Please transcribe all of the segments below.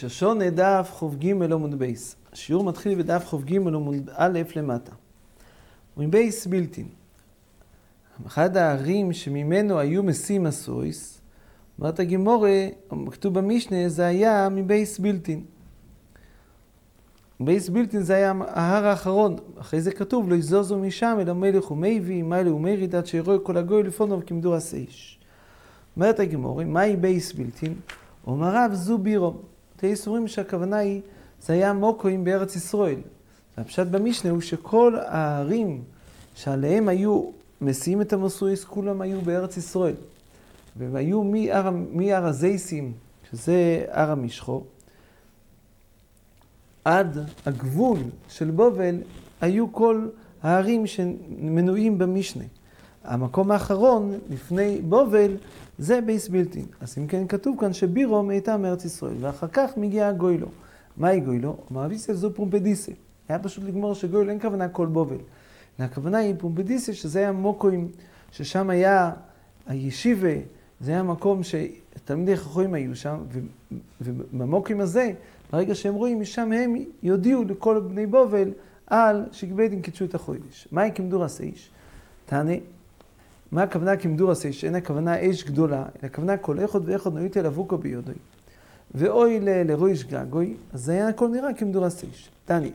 ראש השנה דף כ"ג עמוד ב'. השיעור מתחיל בדף כ"ג עמוד א' למטה. מבית בלתין. אחד הערים שממנו היו משיאין משואות, אומרת הגמרא, כתוב במשנה, זה היה מבית בלתין. בית בלתין זה היה ההר האחרון, אחרי זה כתוב, לא זז משם אלא מוליך ומביא, מעלה ומוריד, עד שיראה כל הגולה לפניו כמדורת האש. אומרת הגימורה, מהי בייס בילטין? אומר רב זו בירו. תייס אומרים שהכוונה היא, זה היה מוקואים בארץ ישראל. הפשט במשנה הוא שכל הערים שעליהם היו מסיעים את המסויס, כולם היו בארץ ישראל. והם היו מהר הזייסים, שזה הר המשחו, עד הגבול של בובל, היו כל הערים שמנויים במשנה. המקום האחרון, לפני בובל, זה בייס בילטין. אז אם כן, כתוב כאן שבירום הייתה מארץ ישראל, ואחר כך מגיע גוילו. מהי גוילו? מעביסה זו פרומפדיסה. היה פשוט לגמור שגוילו אין כוונה כל בובל. הכוונה היא פרומפדיסה, שזה היה מוקוים, ששם היה הישיבה, זה היה מקום שתלמידי חכמים היו שם, ובמוקוים הזה, ברגע שהם רואים, משם הם יודיעו לכל בני בובל על שגביידין קידשו את החוידש. מהי כמדור הסייש? תענה. מה הכוונה כמדור עשה, שאין הכוונה אש גדולה, אלא הכוונה כל איכות ואיכות נויט אל אבוקו ביודוי. ואוי לרויש גגוי, אז זה היה הכל נראה כמדור עשה. תני.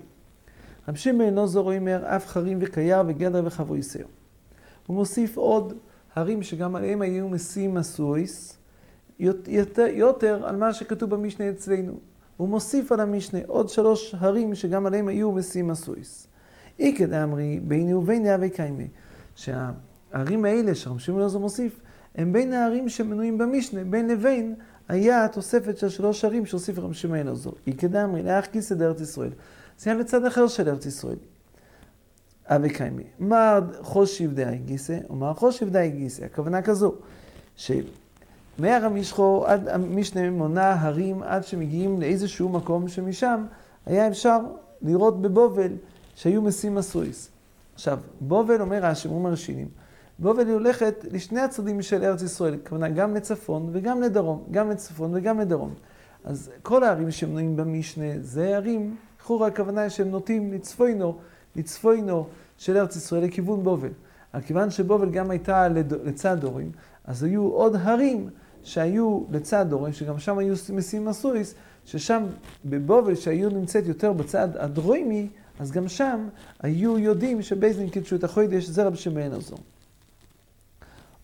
רב שמעון נוזור אומר, אף חרים וקייר וגדר וחברי סר. הוא מוסיף עוד הרים שגם עליהם היו משים מסויס, יותר, יותר על מה שכתוב במשנה אצלנו. הוא מוסיף על המשנה עוד שלוש הרים שגם עליהם היו משים מסויס. איקד אמרי ביני וביני אבי קיימי. הערים האלה שרם שמעון עוזר מוסיף, הם בין הערים שמנויים במשנה, בין לבין היה התוספת של שלוש ערים שהוסיף רם שמעון עוזר. איקדמרי, לאח כיסא דארץ ישראל. זה היה לצד אחר של ארץ ישראל. אבי קיימי. מר חושיב דאי גיסא, או מר חושיב דאי גיסא. הכוונה כזו, שמהר המשחו עד המשנה מונה הרים עד שמגיעים לאיזשהו מקום שמשם היה אפשר לראות בבובל שהיו משים מסויס. עכשיו, בובל אומר רש"י, אומרים הראשינים, בובל היא הולכת לשני הצדדים של ארץ ישראל, כוונה גם לצפון וגם לדרום, גם לצפון וגם לדרום. אז כל הערים שמנויים במשנה, זה ערים, לכאורה הכוונה שהם נוטים לצפוינו, לצפוינו של ארץ ישראל לכיוון בובל. אבל כיוון שבובל גם הייתה לצד דורים, אז היו עוד הרים שהיו לצד דורים, שגם שם היו משים מסויס, ששם בבובל שהיו נמצאת יותר בצד הדרוימי, אז גם שם היו יודעים שבייזנין קידשו את החוידש, זה רב שמעין הזו.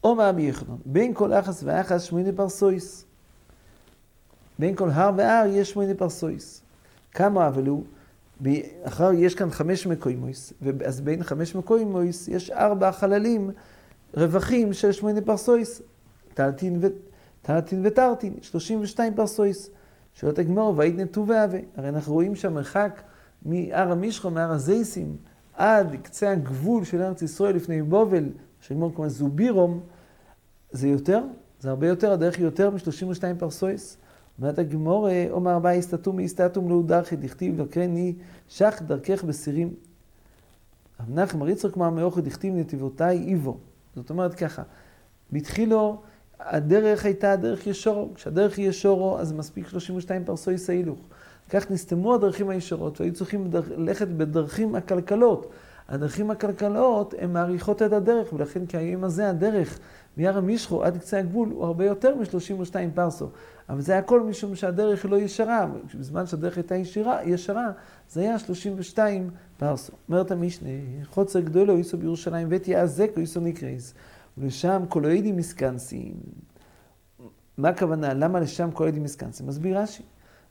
אומר רבי יחנון, בין כל אחס ואחס שמונה פרסויס. בין כל הר והר יש שמונה פרסויס. כמה אבלו? אחר יש כאן חמש מקוימויס, אז בין חמש מקוימויס יש ארבע חללים, רווחים של שמונה פרסויס. טלטין, ו... וטרטין, שלושים ושתיים פרסויס. שואלת הגמור, והיית נטו והווה. הרי אנחנו רואים שהמרחק מהר המשחו, מהר הזייסים, עד קצה הגבול של ארץ ישראל לפני בובל, שהגמור קורא זובירום, זה יותר, זה הרבה יותר, הדרך היא יותר מ-32 פרסויס. אומרת הגמור, אומר הבא הסתתום הסתתום לא דרכי, דכתיב דרכני שח דרכך בסירים. רב נחם הריצר כמו מאוכל דכתיב נתיבותיי איבו. זאת אומרת ככה, בתחילו הדרך הייתה דרך ישורו, כשהדרך היא ישורו אז מספיק 32 פרסויס ההילוך. כך נסתמו הדרכים הישרות והיו צריכים ללכת בדרכים עקלקלות. הדרכים עקלקלות הן מעריכות את הדרך ולכן כהיום הזה הדרך מהר המשחה עד קצה הגבול הוא הרבה יותר מ-32 פרסה. אבל זה הכל משום שהדרך לא ישרה. בזמן שהדרך הייתה ישרה, ישרה זה היה 32 פרסה. אומרת המשנה, חצר גדולה הייתה בירושלים ובית יעזק הייתה נקראת. ולשם כל העדים מתכנסים. מה הכוונה? למה לשם כל העדים מתכנסים? מסביר רש"י.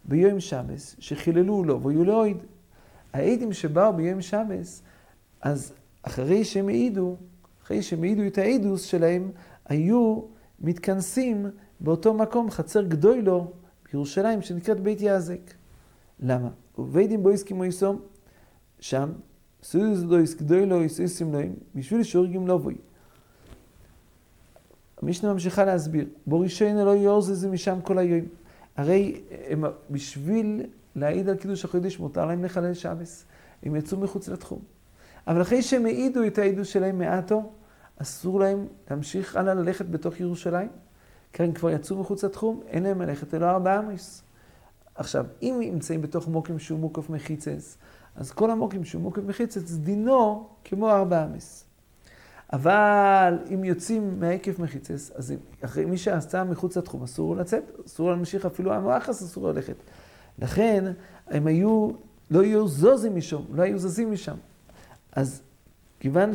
ביום שבת, שחיללו לבוא להעיד. העדים שבאו ביום שבת, אז אחרי שהם העידו, אחרי שהם העידו את העדוס שלהם, היו מתכנסים באותו מקום, חצר גדולו, בירושלים, שנקראת בית יעזק. למה? וביידים בו הסכימו יסום, שם סוז לא יסגדוי לו יסיסים להם, בשביל שהורגים לא בוי. המשנה ממשיכה להסביר, בורישיינו לא יורזז משם כל היום. הרי הם, בשביל להעיד על קידוש החודש מותר להם לחלל שבס. הם יצאו מחוץ לתחום. אבל אחרי שהם העידו את העדות שלהם מעטו, אסור להם להמשיך הלאה ללכת בתוך ירושלים, כי הם כבר יצאו מחוץ לתחום, אין להם ללכת אלא ארבעה עמוס. עכשיו, אם נמצאים בתוך מוקים שהוא מוקף מחיצס, אז כל המוקים שהוא מוקף מחיצס, דינו כמו ארבעה עמוס. אבל אם יוצאים מהעקב מחיצס, אז אחרי מי שעשה מחוץ לתחום, אסור לצאת, אסור להמשיך אפילו המואחס, אסור ללכת. לכן, הם היו, לא היו זוזים משם, לא היו זזים משם. אז כיוון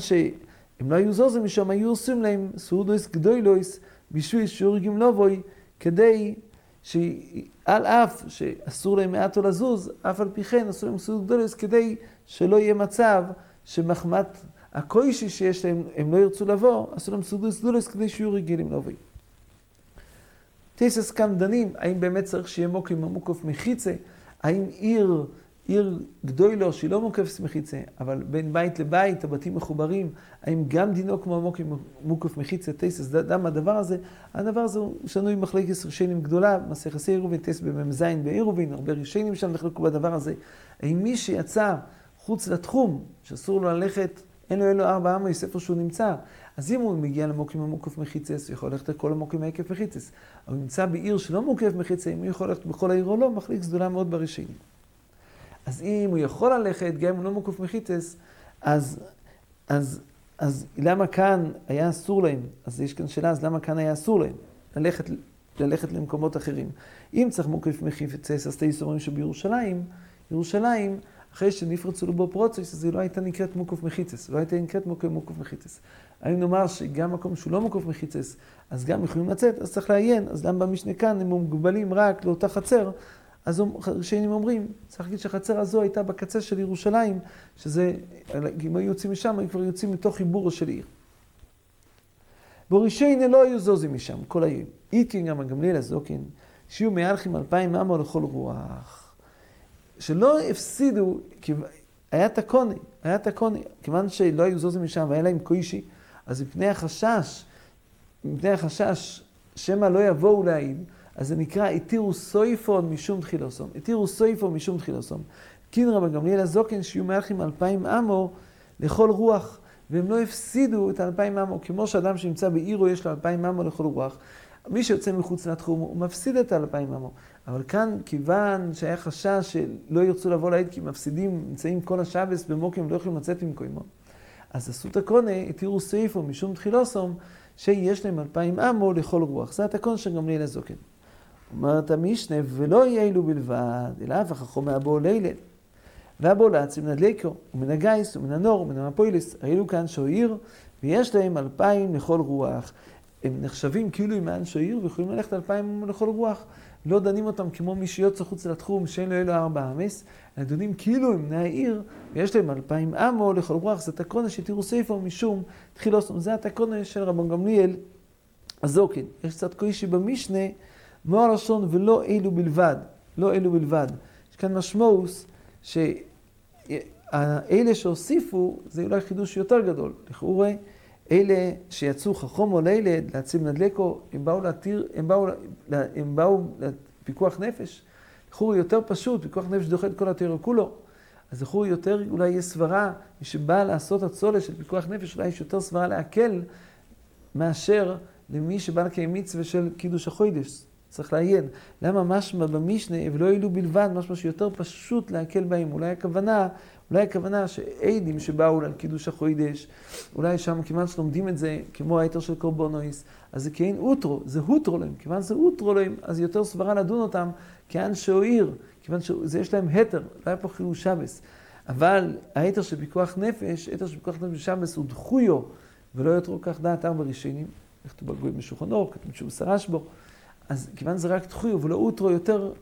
שהם לא היו זוזים משם, היו עושים להם סעודויס גדוילויס בשביל שיעור גמלובוי, כדי שעל אף שאסור להם מעטו לזוז, אף על פי כן אסור להם סעוד גדוילויס, כדי שלא יהיה מצב שמחמת הקוישי שיש להם, הם לא ירצו לבוא, אסור להם סעודויס גדוילויס כדי שיהיו רגילים לבוי. טייסס כאן דנים, האם באמת צריך שיהיה מוקים המוקוף מחיצה, האם עיר עיר גדולו שהיא לא מוקפת מחיצה, אבל בין בית לבית, הבתים מחוברים, האם גם דינו כמו מוקף, מוקף מחיצה, טייסס, דם הדבר הזה? הדבר הזה הוא שנוי מחלקת ראשונים גדולה, מסכת עירובין, טייס במ"ז בעירובין, הרבה ראשונים שם נחלקו בדבר הזה. האם מי שיצא חוץ לתחום, שאסור לו ללכת, אין לו אלו ארבע עמוס איפה שהוא נמצא, אז אם הוא מגיע למוקים המוקף מחיצס, הוא יכול ללכת לכל המוקים העקף מחיצס. אבל הוא נמצא בעיר שלא מוקף מחיצה, אם הוא יכול ללכת בכל העיר או לא, מחליק גדולה מאוד בראשונים. אז אם הוא יכול ללכת, גם אם הוא לא מוקף מחיצס, אז, אז, אז למה כאן היה אסור להם? אז יש כאן שאלה, אז למה כאן היה אסור להם? ללכת, ללכת למקומות אחרים. אם צריך מוקף מחיצס, אז תהיו אומרים שבירושלים, ירושלים, אחרי שנפרצו לו בו פרוצס, אז היא לא הייתה נקראת מוקף מחיצס, לא הייתה נקראת מוקף, מחיצס. האם נאמר שגם מקום שהוא לא מוקף מחיצס, אז גם יכולים לצאת, אז צריך לעיין, אז למה במשנה כאן הם מוגבלים רק לאותה חצר, אז ראשונים אומרים, צריך להגיד שהחצר הזו הייתה בקצה של ירושלים, שזה, אם היו יוצאים משם, היו כבר יוצאים מתוך חיבורו של עיר. בורישיינה לא היו זוזים משם, כל היום. איתקין גם הגמליאל הזוקין, שיהיו מהלכים אלפיים אמו לכל רוח. שלא הפסידו, היה תקוני, היה תקוני, כיוון שלא היו זוזים משם והיה להם קוישי, אז מפני החשש, מפני החשש, שמא לא יבואו להעיד, אז זה נקרא התירו סויפון משום תחילוסום. התירו סויפון משום תחילוסום. קין רבן גמליאל הזוקן שיהיו מלכים אלפיים אמו לכל רוח, והם לא הפסידו את האלפיים אמו, כמו שאדם שנמצא בעירו יש לו אלפיים אמו לכל רוח. מי שיוצא מחוץ לתחום, הוא מפסיד את האלפיים אמו. אבל כאן, כיוון שהיה חשש שלא ירצו לבוא לעד כי מפסידים, נמצאים כל השבס במוקים, לא יכולים לצאת ממקומו. אז עשו את הקונה, התירו סעיפו משום תחילוסום, שיש להם אלפיים אמו לכל רוח. זה התקון של גמליאל הזוקן. אומרת המשנה, ולא יהיה אלו בלבד, אלא אף החכום מהבוא לילה. והבולץ מן הדלקו, ומן הגיס, ומן הנור, ומן המפוילס, ראינו כאן שועיר, ויש להם אלפיים לכל רוח. הם נחשבים כאילו עם מען שועיר, ויכולים ללכת אלפיים לכל רוח. לא דנים אותם כמו מי שיוצא חוץ לתחום, שאין לו אלו ארבע אמס, אלא דנים כאילו הם בני העיר, ויש להם אלפיים אמו לכל רוח, זה תקונה שתראו ספר משום תחילוסום. זה התקונה של רבן גמליאל הזוקן. יש קצת קוישי במשנה. כמו הלשון ולא אלו בלבד, לא אלו בלבד. יש כאן משמעוס שאלה שהוסיפו זה אולי חידוש יותר גדול. לכאורה, אלה שיצאו חכום או לילד, להציב נדלקו, הם באו להתיר, הם באו, הם באו לפיקוח נפש. לכאורה יותר פשוט, פיקוח נפש דוחה את כל התיאור כולו. אז לכאורה יותר אולי יש סברה, מי שבא לעשות הצולה של פיקוח נפש, אולי יש יותר סברה להקל מאשר למי שבא לקיים מצווה של קידוש החוידש. צריך לעיין. למה משמע במשנה, ולא אלו בלבד, משמע שיותר פשוט להקל בהם. אולי הכוונה, אולי הכוונה שעדים שבאו על קידוש החוידש, אולי שם כיוון שלומדים את זה, כמו היתר של קורבונויס, אז זה כאין אוטרו, זה הוטרו להם. כיוון שזה הוטרו להם, אז יותר סברה לדון אותם כאנשי עיר, כיוון שיש להם התר, לא היה פה חילול שבס. אבל היתר של פיקוח נפש, היתר של פיקוח נפש שבס הוא דחויו, ולא יותר כך דעת ארבע ראשונים. כתוב בגוי משולחנו, כתוב שהוא סרש בו. אז כיוון שזה רק תחויו ולא אוטרו, יותר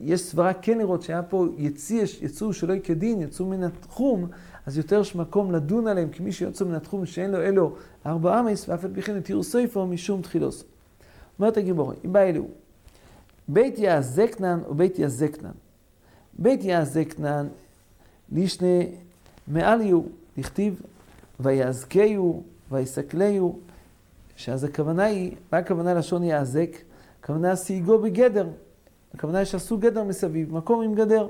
יש סברה כן לראות שהיה פה יציא, יצאו שלא כדין, יצאו מן התחום, אז יותר יש מקום לדון עליהם, כי מי שיוצא מן התחום שאין לו אלו ארבע אמס, ואף על פי כן יתירו סויפו משום תחילוס. אומרת הגיבור, אם בא אלו, בית יעזקנן או בית יעזקנן. בית יעזקנן, לישנה מעל יהיו, לכתיב, ויעזקהו, ויסקלהו, שאז הכוונה היא, מה הכוונה לשון יעזק? הכוונה סייגו בגדר. הכוונה שעשו גדר מסביב, מקום עם גדר.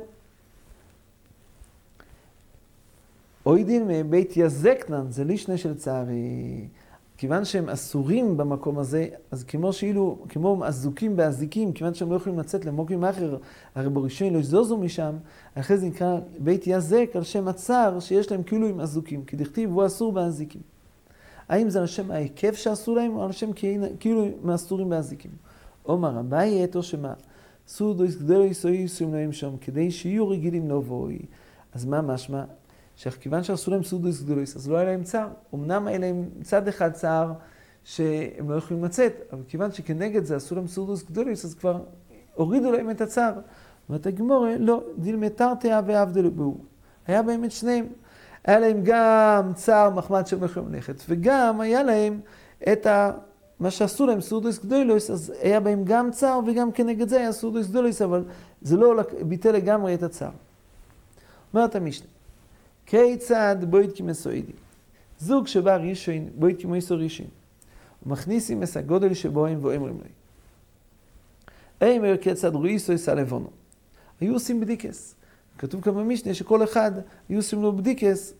אוי דין מבית יזקנן, זה לישנה של צערי. כיוון שהם אסורים במקום הזה, אז כמו שאילו, כמו אזוקים באזיקים, כיוון שהם לא יכולים לצאת למוקים אחר, הרי בראשון לא יזוזו משם, אחרי זה נקרא בית יזק על שם הצער שיש להם כאילו עם אזוקים, כי דכתיב הוא אסור באזיקים. האם זה על שם ההיקף שאסור להם, או על שם כאילו הם אסורים באזיקים? עומר אביי או שמה? סודו יסגדלו יסוי יסוים להם שם, כדי שיהיו רגילים לבואי. אז מה משמע? שכיוון שעשו להם סודוס גדולוס, אז לא היה להם צער. אמנם היה להם צד אחד צער שהם לא יכולים לצאת, אבל כיוון שכנגד זה עשו להם סודוס גדולוס, אז כבר הורידו להם את הצער. אומרת הגמורה, לא, דילמטר תאה ועבדלו בו. היה באמת שניהם. היה להם גם צער מחמד שהם לא יכולים ללכת, וגם היה להם את ה... מה שעשו להם סודוס גדולוס, אז היה בהם גם צער וגם כנגד זה היה סודוס גדולוס, אבל זה לא ביטל לגמרי את הצער. אומרת המשנה, כיצד בוידקי מסוידי? זוג שבא ראשון, בוידקי מויסו ראשון. ומכניסים את הגודל שבו הם ואומרים לי. אימר כיצד רואיסו יסע לבונו. היו עושים בדיקס. כתוב כאן במשנה שכל אחד היו עושים לו בדיקס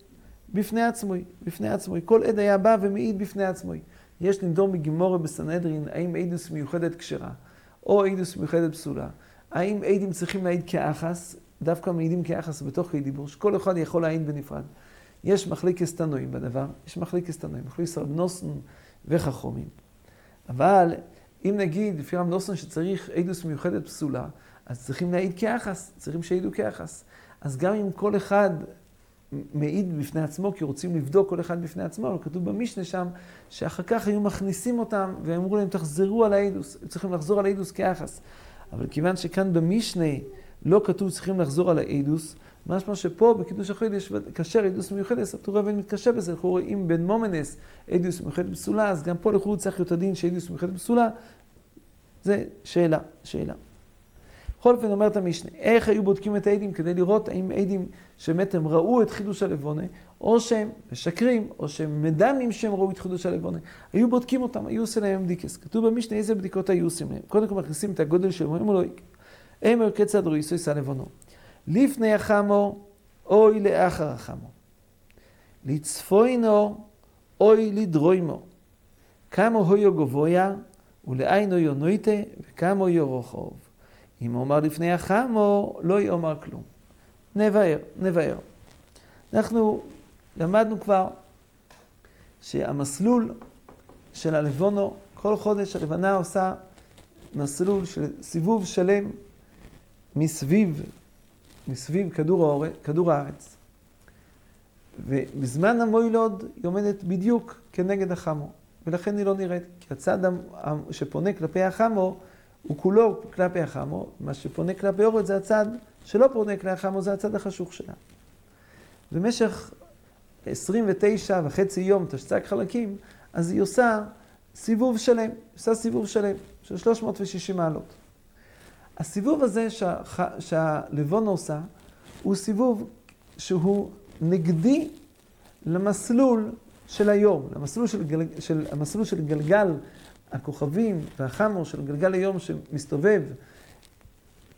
בפני עצמוי, בפני עצמוי. כל עד היה בא ומעיד בפני עצמוי. יש לנדור מגימורה בסנהדרין, האם עדוס מיוחדת כשרה, או עדוס מיוחדת פסולה. האם עדים צריכים להעיד כאחס, דווקא מעידים כיחס בתוך דיבור, שכל אחד יכול להעיד בנפרד. יש מחליקס תנועים בדבר, יש מחליקס תנועים, מחליקס רב נוסן וחכומים. אבל אם נגיד, לפי רב נוסן שצריך עדוס מיוחדת פסולה, אז צריכים להעיד כיחס, צריכים שיעידו כיחס. אז גם אם כל אחד מעיד בפני עצמו, כי רוצים לבדוק כל אחד בפני עצמו, אבל כתוב במשנה שם, שאחר כך היו מכניסים אותם, ואמרו להם, תחזרו על העדוס, צריכים לחזור על העדוס כיחס. אבל כיוון שכאן במשנה, לא כתוב צריכים לחזור על האידוס, משמע שפה בקידוש החידש, כאשר אידוס מיוחדת, הפטור רבן מתקשה בזה, אנחנו רואים בין מומנס אידוס מיוחדת פסולה, אז גם פה לכאורה צריך להיות הדין שאידוס מיוחדת פסולה, זה שאלה, שאלה. בכל אופן אומרת המשנה, איך היו בודקים את העדים כדי לראות האם עדים שבאמת הם ראו את חידוש הלבונה, או שהם משקרים, או שהם מדמים שהם ראו את חידוש הלבונה. היו בודקים אותם, היו עושים להם בדיקס. כתוב במשנה איזה בדיקות היו עושים להם. קודם כל מכניסים את הגודל שלהם, אומרים לו, אמר כיצד רויסו שא לבונו. לפני החמו, אוי לאחר החמו. לצפוינו, אוי לדרוימו. כמה הויו גבויה, ולעיינו יונויטה, וכמה הויו רוחוב. אם אומר לפני החמו, לא יאמר כלום. נבהר, נבהר. אנחנו למדנו כבר שהמסלול של הלבונו, כל חודש הלבנה עושה מסלול של סיבוב שלם מסביב, מסביב כדור, האור, כדור הארץ. ובזמן המוילוד היא עומדת בדיוק כנגד החמו, ולכן היא לא נראית, כי הצד שפונה כלפי החמו הוא כולו כלפי החמו, מה שפונה כלפי אורת זה הצד שלא פונה כלפי החמו, זה הצד החשוך שלה. במשך 29 וחצי יום תשצ"ג חלקים, אז היא עושה סיבוב שלם, עושה סיבוב שלם של 360 מעלות. הסיבוב הזה שהח... שהלבון עושה, הוא סיבוב שהוא נגדי למסלול של היום, למסלול של, גל... של... המסלול של גלגל הכוכבים והחמור של גלגל היום שמסתובב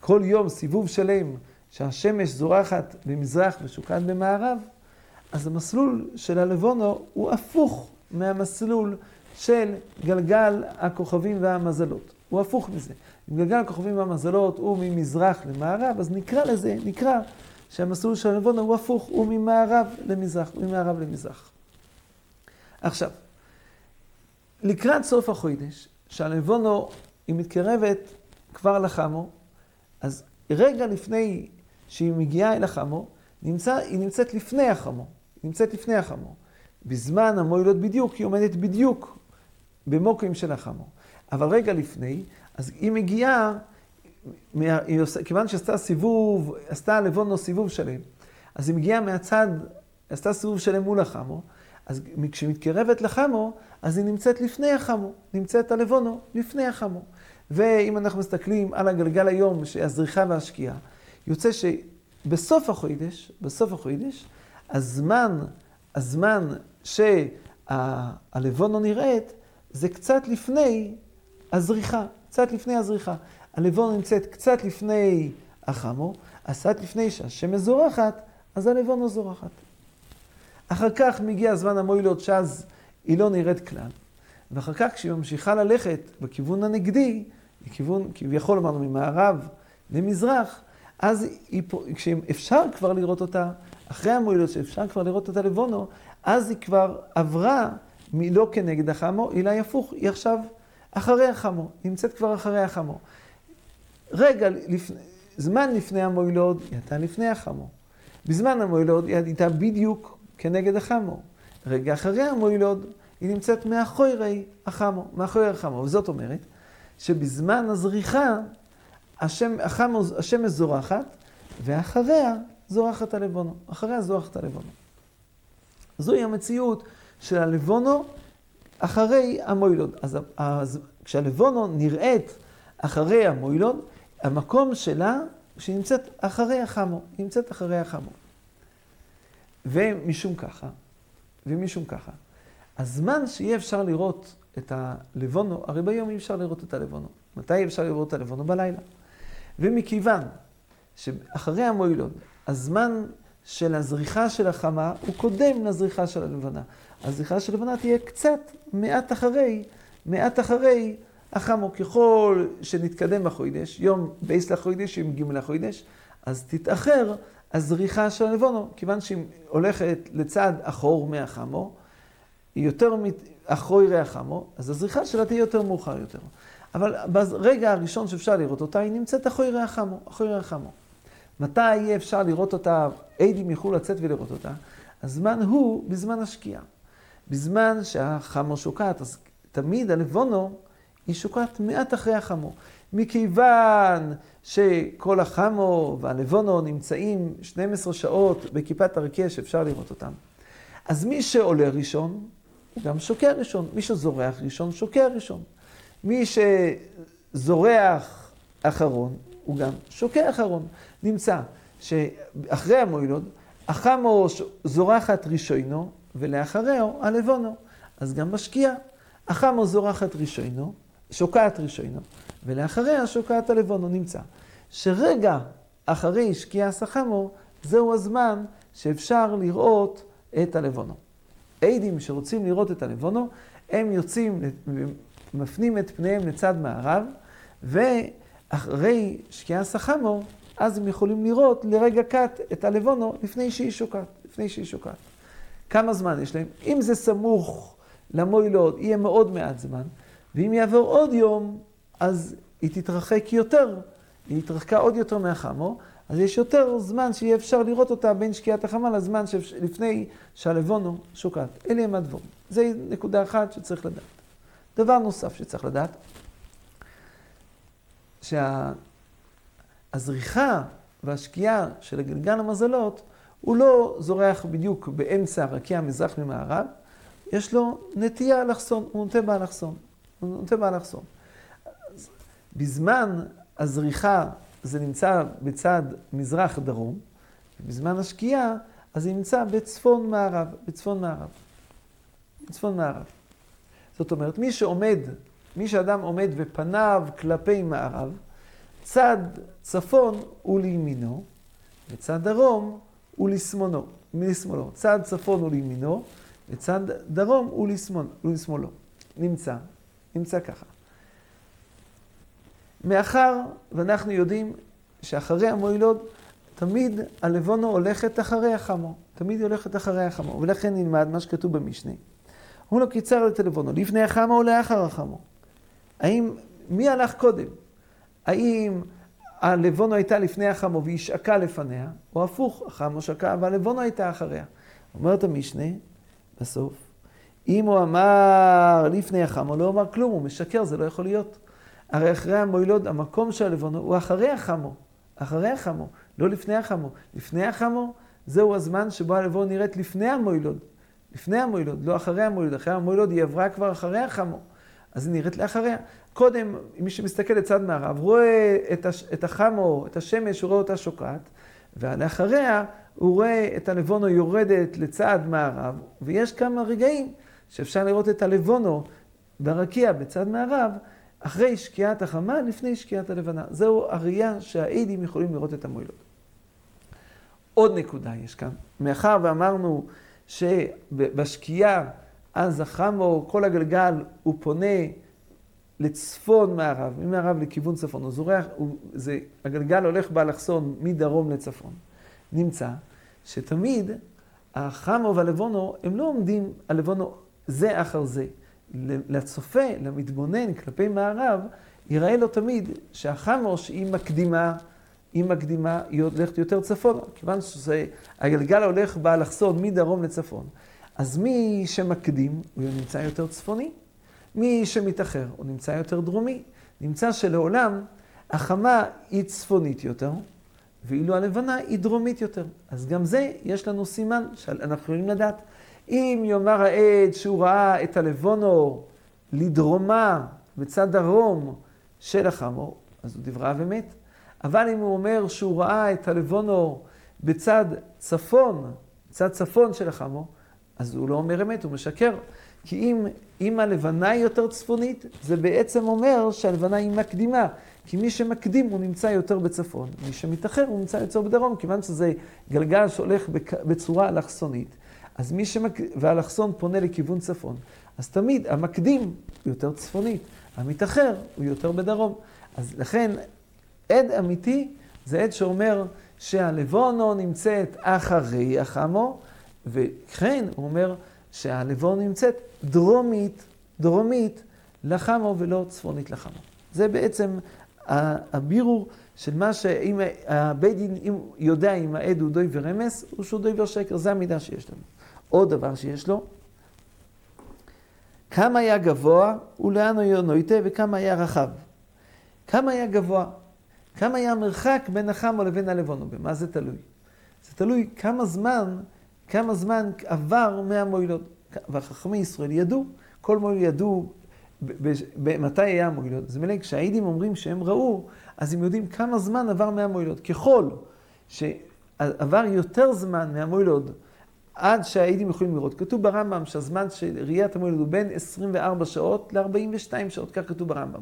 כל יום סיבוב שלם, שהשמש זורחת במזרח ושוקעת במערב, אז המסלול של הלבונו הוא הפוך מהמסלול של גלגל הכוכבים והמזלות. הוא הפוך מזה. אם גלגל הכוכבים והמזלות הוא ממזרח למערב, אז נקרא לזה, נקרא שהמסלול של הנבונה הוא הפוך, הוא ממערב למזרח, ממערב למזרח. עכשיו, לקראת סוף החודש, שהנבונו היא מתקרבת כבר לחמו, אז רגע לפני שהיא מגיעה אל החמו, נמצא, היא נמצאת לפני החמו. היא נמצאת לפני החמו. בזמן המועילות בדיוק, היא עומדת בדיוק במוקים של החמו. אבל רגע לפני, אז היא מגיעה, היא עושה, כיוון שעשתה סיבוב, עשתה לבונו סיבוב שלם, אז היא מגיעה מהצד, עשתה סיבוב שלם מול החמו, אז כשהיא מתקרבת לחמו, אז היא נמצאת לפני החמו, נמצאת הלבונו לפני החמו. ואם אנחנו מסתכלים על הגלגל היום, שהזריחה והשקיעה, יוצא שבסוף החודש, בסוף החודש, הזמן, הזמן שהלבונו נראית, זה קצת לפני הזריחה, קצת לפני הזריחה. הלבונו נמצאת קצת לפני החמו, אז קצת לפני שהשמש זורחת, אז הלבונו זורחת. אחר כך מגיע זמן המוילות, שאז היא לא נראית כלל. ואחר כך כשהיא ממשיכה ללכת בכיוון הנגדי, לכיוון, כביכול אמרנו, ממערב למזרח, אז היא, כשאפשר כבר לראות אותה, אחרי המועילות שאפשר כבר לראות אותה לבונו, אז היא כבר עברה מלא כנגד החמו, אלא היא הפוך, היא עכשיו אחרי החמו, נמצאת כבר אחרי החמו. רגע, לפני, זמן לפני המועילות, היא הייתה לפני החמו. בזמן המועילות היא הייתה בדיוק כנגד החמו. רגע אחרי המועילות, היא נמצאת מאחורי החמו, מאחורי החמו. וזאת אומרת, שבזמן הזריחה, השם, החמו, השמש זורחת, ואחריה זורחת הלבונו. אחריה זורחת הלבונו. זוהי המציאות של הלבונו אחרי המוילוד. אז, אז כשהלבונו נראית אחרי המוילוד, המקום שלה, שהיא נמצאת אחרי החמו, נמצאת אחרי החמו. ומשום ככה, ומשום ככה, הזמן שיהיה אפשר לראות את הלבונו, הרי ביום אי אפשר לראות את הלבונו. מתי אפשר לראות את הלבונו? בלילה. ומכיוון שאחרי המוילוד, הזמן של הזריחה של החמה הוא קודם לזריחה של הלבנה. הזריחה של הלבנה תהיה קצת מעט אחרי, מעט אחרי החמו. ככל שנתקדם בחוידש, יום בייס לחוידש, יום ג' לחוידש, אז תתאחר הזריחה של הלבונו, כיוון שהיא הולכת לצד אחור מהחמו, היא יותר אחרוי ריח חמו, אז הזריחה שלה תהיה יותר מאוחר יותר. אבל ברגע הראשון שאפשר לראות אותה, היא נמצאת אחרי ריח חמו, אחרי ריח חמו. מתי יהיה אפשר לראות אותה, עדים יוכלו לצאת ולראות אותה? הזמן הוא בזמן השקיעה. בזמן שהחמו שוקעת, אז תמיד הלבונו היא שוקעת מעט אחרי החמו. מכיוון שכל החמו והלבונו נמצאים 12 שעות בכיפת הרקיע שאפשר לראות אותם. אז מי שעולה ראשון, הוא גם שוקע ראשון. מי שזורח ראשון, שוקע ראשון. מי שזורח אחרון, הוא גם שוקע אחרון. נמצא שאחרי המוילוד, החמו זורחת ראשונו, ולאחריהו הלבונו. אז גם משקיע. החמו זורחת ראשונו, שוקעת ראשונו, ולאחריה שוקעת הלבונו. נמצא שרגע אחרי שקיעה סחמו, זהו הזמן שאפשר לראות את הלבונו. עדים שרוצים לראות את הלבונו, הם יוצאים, מפנים את פניהם לצד מערב, ואחרי שקיעה סחמו, אז הם יכולים לראות לרגע קט את הלבונו לפני שהיא שוקעת, לפני שהיא שוקעת. כמה זמן יש להם? אם זה סמוך למוילות, יהיה מאוד מעט זמן, ואם יעבור עוד יום, אז היא תתרחק יותר, היא התרחקה עוד יותר מהחמו, אז יש יותר זמן שיהיה אפשר לראות אותה בין שקיעת החמה לזמן שלפני שהלבונו שוקעת. אלה הם הדבורים. זו נקודה אחת שצריך לדעת. דבר נוסף שצריך לדעת, שהזריחה והשקיעה של הגלגל המזלות, הוא לא זורח בדיוק באמצע הרקיע מזרח ממערב, יש לו נטייה אלכסון, הוא נוטה באלכסון. הוא נוטה באלכסון. בזמן הזריחה זה נמצא בצד מזרח-דרום, ובזמן השקיעה, אז זה נמצא בצפון-מערב, בצפון-מערב. בצפון-מערב. זאת אומרת, מי שעומד, מי שאדם עומד ופניו כלפי מערב, צד צפון הוא לימינו, וצד דרום הוא לשמאלו. לשמאלו. צד צפון הוא לימינו, וצד דרום הוא לשמאלו. נמצא, נמצא ככה. מאחר ואנחנו יודעים שאחרי המועילות, תמיד הלבונו הולכת אחרי החמו. תמיד היא הולכת אחרי החמו. ולכן נלמד מה שכתוב במשנה. הוא לא קיצר את הלבונו, לפני החמו או לאחר החמו. האם, מי הלך קודם? האם הלבונו הייתה לפני החמו והיא שקעה לפניה, או הפוך, החמו שקעה והלבונו הייתה אחריה. אומרת המשנה, בסוף, אם הוא אמר לפני החמו, לא אמר כלום, הוא משקר, זה לא יכול להיות. הרי אחרי המוילוד, המקום של הלבונו הוא אחרי החמו. אחרי החמו, לא לפני החמו. לפני החמו, זהו הזמן שבו הלבון נראית לפני המוילוד. לפני המוילוד, לא אחרי המוילוד. אחרי המוילוד היא עברה כבר אחרי החמו. אז היא נראית לאחריה. קודם, מי שמסתכל לצד מערב, רואה את, הש, את החמו, את השמש, הוא רואה אותה שוקעת, ולאחריה הוא רואה את הלבונו יורדת לצד מערב, ויש כמה רגעים שאפשר לראות את הלבונו ברקיע בצד מערב, אחרי שקיעת החמה, לפני שקיעת הלבנה. זהו הראייה שהאידים יכולים לראות את המועילות. עוד נקודה יש כאן. מאחר ואמרנו שבשקיעה אז החמו, כל הגלגל, הוא פונה לצפון מערב, ממערב לכיוון צפון. הוא זורח, הוא, זה, הגלגל הולך באלכסון מדרום לצפון. נמצא שתמיד החמו והלבונו, הם לא עומדים, הלבונו זה אחר זה. לצופה, למתבונן כלפי מערב, יראה לו תמיד שהחמוש היא מקדימה, היא מקדימה, היא הולכת יותר צפון, כיוון שהגלגל הולך באלכסון מדרום לצפון. אז מי שמקדים, הוא נמצא יותר צפוני. מי שמתאחר, הוא נמצא יותר דרומי. נמצא שלעולם החמה היא צפונית יותר, ואילו הלבנה היא דרומית יותר. אז גם זה, יש לנו סימן שאנחנו יכולים לדעת. אם יאמר העד שהוא ראה את הלבונו לדרומה בצד דרום של החמור, אז הוא דבריו אמת. אבל אם הוא אומר שהוא ראה את הלבונו בצד צפון, בצד צפון של החמור, אז הוא לא אומר אמת, הוא משקר. כי אם, אם הלבנה היא יותר צפונית, זה בעצם אומר שהלבנה היא מקדימה. כי מי שמקדים הוא נמצא יותר בצפון, מי שמתאחר הוא נמצא יותר בדרום, כיוון שזה גלגל שהולך בצורה אלכסונית. אז מי שמק... והאלכסון פונה לכיוון צפון, אז תמיד המקדים הוא יותר צפונית, המתאחר הוא יותר בדרום. אז לכן עד אמיתי זה עד שאומר שהלבונו נמצאת אחרי החמו, וכן הוא אומר שהלבונו נמצאת דרומית, דרומית לחמו ולא צפונית לחמו. זה בעצם הבירור של מה שאם הבית דין יודע אם העד הוא דוי ורמס, או שהוא דוי ושקר, זה המידע שיש לנו. עוד דבר שיש לו, כמה היה גבוה ולאן הוא נויטה וכמה היה רחב. כמה היה גבוה, כמה היה המרחק בין החמו לבין הלבונו, במה זה תלוי? זה תלוי כמה זמן, כמה זמן עבר מהמועילות. והחכמי ישראל ידעו, כל מועיל ידעו מתי היה המועילות. זה מלא, כשהאידים אומרים שהם ראו, אז הם יודעים כמה זמן עבר מהמועילות. ככל שעבר יותר זמן מהמועילות, עד שהאידים יכולים לראות. כתוב ברמב"ם שהזמן של ראיית המועד הוא בין 24 שעות ל-42 שעות, כך כתוב ברמב"ם.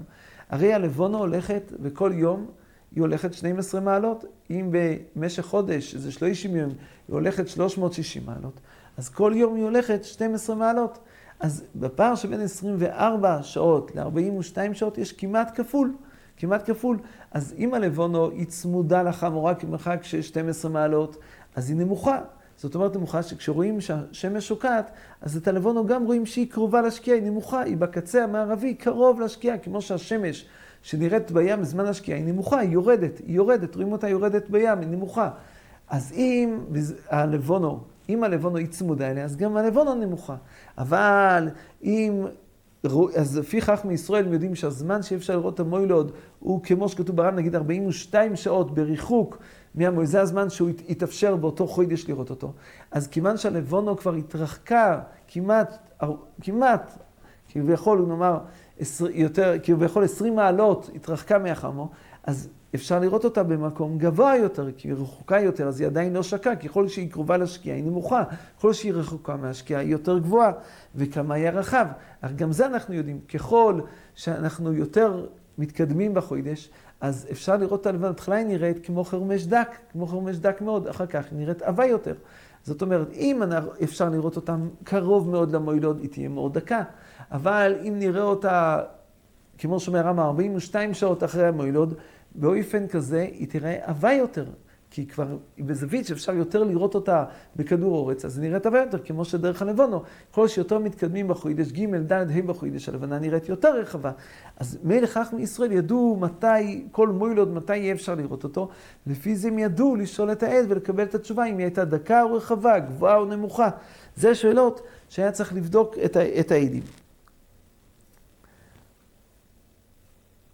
הרי הלבונה הולכת, וכל יום היא הולכת 12 מעלות. אם במשך חודש, זה 30 יום, היא הולכת 360 מעלות, אז כל יום היא הולכת 12 מעלות. אז בפער שבין 24 שעות ל-42 שעות יש כמעט כפול. כמעט כפול. אז אם הלבונו היא צמודה לחמורה כמרחק של 12 מעלות, אז היא נמוכה. זאת אומרת נמוכה שכשרואים שהשמש שוקעת, אז את הלבונו גם רואים שהיא קרובה לשקיעה, היא נמוכה, היא בקצה המערבי, קרוב לשקיעה, כמו שהשמש שנראית בים בזמן השקיעה, היא נמוכה, היא יורדת, היא יורדת, רואים אותה יורדת בים, היא נמוכה. אז אם הלבונו, אם הלבונו היא צמודה אליה, אז גם הלבונו נמוכה. אבל אם אז לפי כך מישראל הם יודעים שהזמן שאי אפשר לראות את המוילוד הוא כמו שכתוב ברם, נגיד 42 שעות בריחוק מהמוילוד, זה הזמן שהוא התאפשר באותו חודש לראות אותו. אז כיוון שהלבונו כבר התרחקה כמעט, כמעט, כביכול, נאמר, יותר, כביכול 20 מעלות התרחקה מהחמו, אז אפשר לראות אותה במקום גבוה יותר, כי היא רחוקה יותר, אז היא עדיין לא שקעה, ככל שהיא קרובה לשקיעה היא נמוכה, ככל שהיא רחוקה מהשקיעה היא יותר גבוהה, וכמה היה רחב. אך גם זה אנחנו יודעים, ככל שאנחנו יותר מתקדמים בחוידש, אז אפשר לראות אותה לבד, בהתחלה היא נראית כמו חרמש דק, כמו חרמש דק מאוד, אחר כך היא נראית עבה יותר. זאת אומרת, אם אפשר לראות אותה קרוב מאוד למועילות, היא תהיה מאוד דקה, אבל אם נראה אותה, כמו שאומר רמא, 42 שעות אחרי המועילות, באופן כזה היא תראה עבה יותר, כי היא כבר בזווית שאפשר יותר לראות אותה בכדור אורץ, אז היא נראית עבה יותר, כמו שדרך הלבונו, כל שיותר מתקדמים בחוידש ג', ד', ה' בחוידש, הלבנה נראית יותר רחבה. אז מילא חכמי ישראל ידעו מתי, כל מוילוד, מתי יהיה אפשר לראות אותו, לפי זה הם ידעו לשאול את העד ולקבל את התשובה אם היא הייתה דקה או רחבה, גבוהה או נמוכה. זה שאלות שהיה צריך לבדוק את העדים.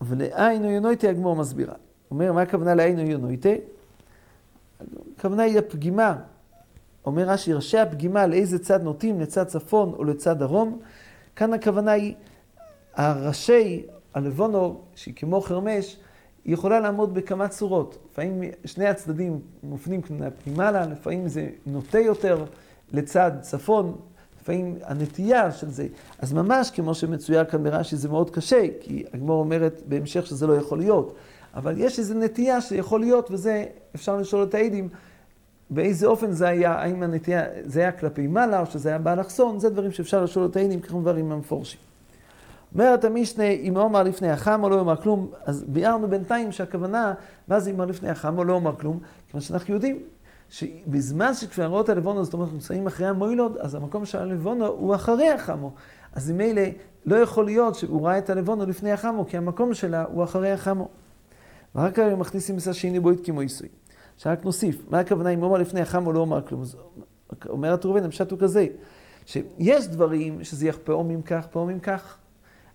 ולאיינו יונויטה הגמור מסבירה. אומר, מה הכוונה לאיינו יונויטה? הכוונה היא הפגימה. אומר רש"י, ראשי הפגימה לאיזה צד נוטים, לצד צפון או לצד דרום. כאן הכוונה היא, הראשי, הלבונו, שהיא כמו חרמש, היא יכולה לעמוד בכמה צורות. לפעמים שני הצדדים מופנים פנימה לה, לפעמים זה נוטה יותר לצד צפון, לפעמים הנטייה של זה. אז ממש כמו שמצויר כאן ברש"י זה מאוד קשה, כי הגמור אומרת בהמשך שזה לא יכול להיות. אבל יש איזו נטייה שיכול להיות, וזה אפשר לשאול את העדים, באיזה אופן זה היה, האם הנטייה, זה היה כלפי מעלה או שזה היה באלכסון, זה דברים שאפשר לשאול את העדים, דברים המפורשים. אומרת המשנה, אם אומר לפני החם או לא אומר כלום, אז ביארנו בינתיים שהכוונה, מה זה אומר לפני החם או לא אומר כלום? כמו שאנחנו יודעים, שבזמן שכפרות הלבונו, זאת אומרת, נמצאים אחרי המוילוד, אז המקום של הלבונו הוא אחרי החמו. אז ממילא לא יכול להיות שהוא ראה את הלבונו לפני החמו, כי המקום שלה הוא אחרי החמו. ואחר כך מכניסים את השני בו כמו עיסוי. שרק נוסיף, מה הכוונה אם אומר לפני החמו לא אומר כלום? אומרת ראובן, המשט הוא כזה, שיש דברים שזה יהיה פעמים כך, פעמים כך.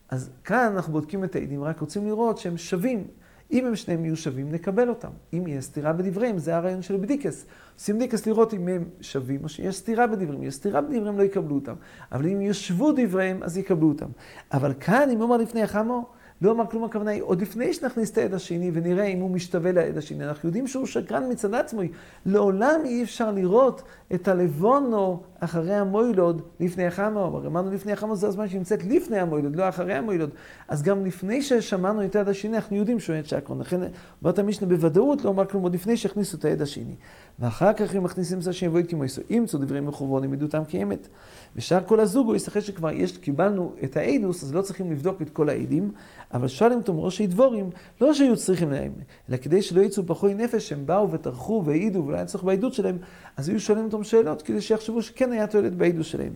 אז כאן אנחנו בודקים את העדים, רק רוצים לראות שהם שווים. אם הם שניהם יהיו שווים, נקבל אותם. אם יש סתירה בדבריהם, זה הרעיון של בדיקס. עושים בדיקס לראות אם הם שווים או שיש סתירה בדבריהם. יש סתירה בדבריהם, לא יקבלו אותם. אבל אם יושבו דבריהם, אז יקבלו אותם. אבל כאן, אם אומר לפני החמו, לא אמר כלום הכוונה היא, עוד לפני שנכניס את העד השני ונראה אם הוא משתווה לעד השני, אנחנו יודעים שהוא שקרן מצד עצמו, לעולם אי אפשר לראות את הלבונו אחרי המוילוד לפני החמו, הרי אמרנו לפני החמו זה הזמן שנמצאת לפני המוילוד, לא אחרי המוילוד, אז גם לפני ששמענו את העד השני, אנחנו יודעים שהוא עד שקרון, לכן אומרת המשנה בוודאות לא אמר כלום עוד לפני שהכניסו את העד השני. ואחר כך הם מכניסים את השם ויבואי כמו יסו, אימצו דברים מחוברון, הם ידעו כאמת. ושאר כל הזוג הוא ישחק שכבר יש, קיבלנו את האידוס, אז לא צריכים לבדוק את כל העדים, אבל שואלים אותם ראשי דבורים, לא שהיו צריכים להם, אלא כדי שלא יצאו פחוי נפש, הם באו וטרחו והעידו ולא היה צורך בעדות שלהם, אז היו שואלים אותם שאלות, כדי שיחשבו שכן היה תועלת בעדות שלהם.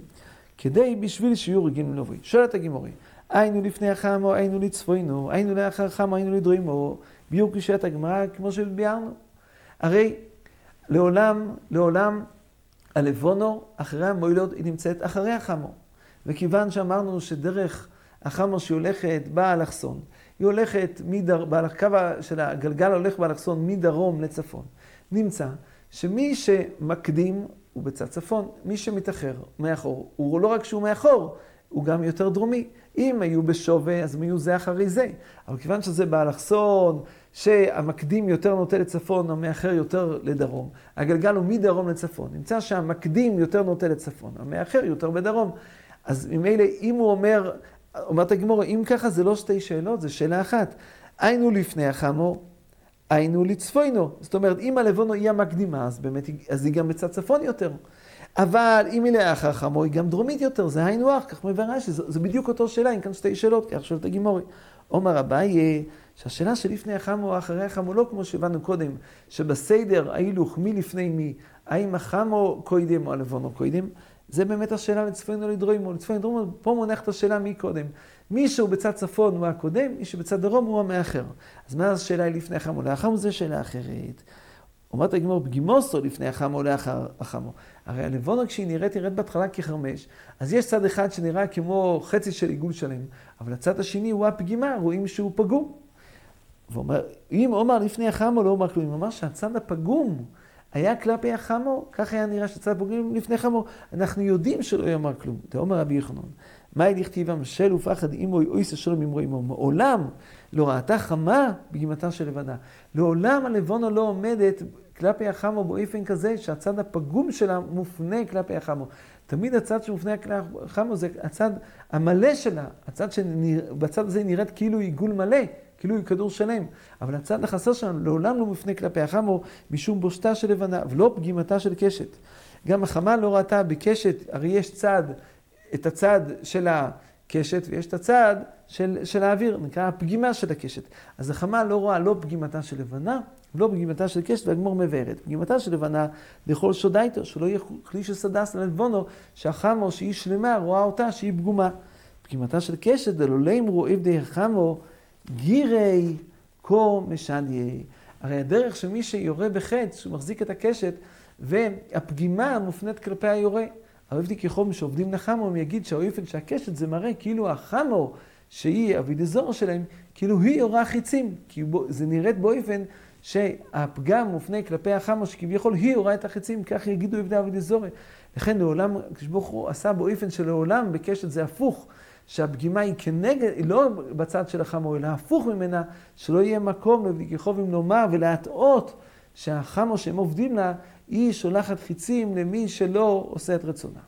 כדי, בשביל שיהיו רגילים לבואי. שואלת הגימורי, היינו לפני החמו, היינו לצפוינו, היינו לאחר חמו, היינו לדרימו, ביור קשת הגמרא, כמו שביארנו. הרי לעולם, לעולם, הלבונו, אחרי המוילות, היא נמצאת אחרי החמו. וכיוון שאמרנו שדרך החמו שהיא הולכת באלכסון, היא הולכת, מדר, הקו של הגלגל הולך באלכסון מדרום לצפון. נמצא שמי שמקדים הוא בצד צפון, מי שמתאחר מאחור, הוא לא רק שהוא מאחור, הוא גם יותר דרומי. אם היו בשווה, אז הם יהיו זה אחרי זה. אבל כיוון שזה באלכסון, שהמקדים יותר נוטה לצפון, המאחר יותר לדרום. הגלגל הוא מדרום לצפון. נמצא שהמקדים יותר נוטה לצפון, המאחר יותר בדרום. אז ממילא, אם הוא אומר, אומרת הגמור, אם ככה זה לא שתי שאלות, זה שאלה אחת. היינו לפני החמו, היינו לצפוינו. זאת אומרת, אם הלבונו היא המקדימה, אז באמת, אז היא גם בצד צפון יותר. אבל אם היא לאחר חמו, היא גם דרומית יותר, זה היינו אח, כך מבאר רש"י, זו בדיוק אותו שאלה, אם כאן שתי שאלות, כך שואלת הגימורי. עומר אביי, שהשאלה שלפני החמו או אחרי החמו, לא כמו שהבנו קודם, שבסדר ההילוך מי לפני מי, האם החמו קוידם או הלבונו קוידם, זה באמת השאלה לצפון או לדרומו. לצפון לדרומו, פה מונחת השאלה מי קודם. מי שהוא בצד צפון הוא הקודם, מי שבצד דרום הוא המאחר. אז מה השאלה היא לפני החמו? לאחר זה שאלה אחרת. אומרת הגמור, פגימוסו לפני החמו לאחר החמו. הרי הלבונה כשהיא נראית, נראית בהתחלה כחרמש, אז יש צד אחד שנראה כמו חצי של עיגול שלם, אבל הצד השני הוא הפגימה, רואים שהוא פגום. ואומר, אם אומר לפני החמו לא אומר כלום, הוא אמר שהצד הפגום היה כלפי החמו, כך היה נראה שהצד הפגום לפני חמו, אנחנו יודעים שלא יאמר כלום. תאמר רבי יחנון, מאי דכתיבם של ופחד אימו אויס השלום אמרו עמו. מעולם לא ראתה חמה בגימתה של לבנה. לעולם הלבונה לא עומדת כלפי החמו באופן כזה שהצד הפגום שלה מופנה כלפי החמו. תמיד הצד שמופנה כלפי החמו זה הצד המלא שלה, הצד שבצד הזה נראית כאילו עיגול מלא, כאילו היא כדור שלם. אבל הצד החסר שלנו לעולם לא מופנה כלפי החמו משום בושתה של לבנה, ולא פגימתה של קשת. גם החמה לא ראתה בקשת, הרי יש צד, את הצד של הקשת ויש את הצד של, של האוויר, נקרא הפגימה של הקשת. אז החמה לא רואה לא פגימתה של לבנה, לא פגימתה של קשת, והגמור מבארת. פגימתה של לבנה, לאכול שודה איתו, שלא יהיה כלי של סדס ללבונו, שהחמו, שהיא שלמה, רואה אותה שהיא פגומה. פגימתה של קשת, דלולים רואים די החמו, גירי כה משניה. הרי הדרך של מי שיורה בחטא, שהוא מחזיק את הקשת, והפגימה מופנית כלפי היורה. אוהבתי כחום שעובדים נחמו, הוא יגיד שהאופן שהקשת זה מראה כאילו החמו, שהיא אבידזור שלהם, כאילו היא יורה חיצים, כי זה נראית באופן שהפגם מופנה כלפי החמו, שכביכול היא יורה את החיצים, כך יגידו עבדי אבידזורי. לכן לעולם, כשברוך הוא עשה באופן שלעולם בקשת זה הפוך, שהפגימה היא כנגד, היא לא בצד של החמור, אלא הפוך ממנה, שלא יהיה מקום לבגיחובים לומר ולהטעות שהחמור שהם עובדים לה, היא שולחת חיצים למי שלא עושה את רצונה.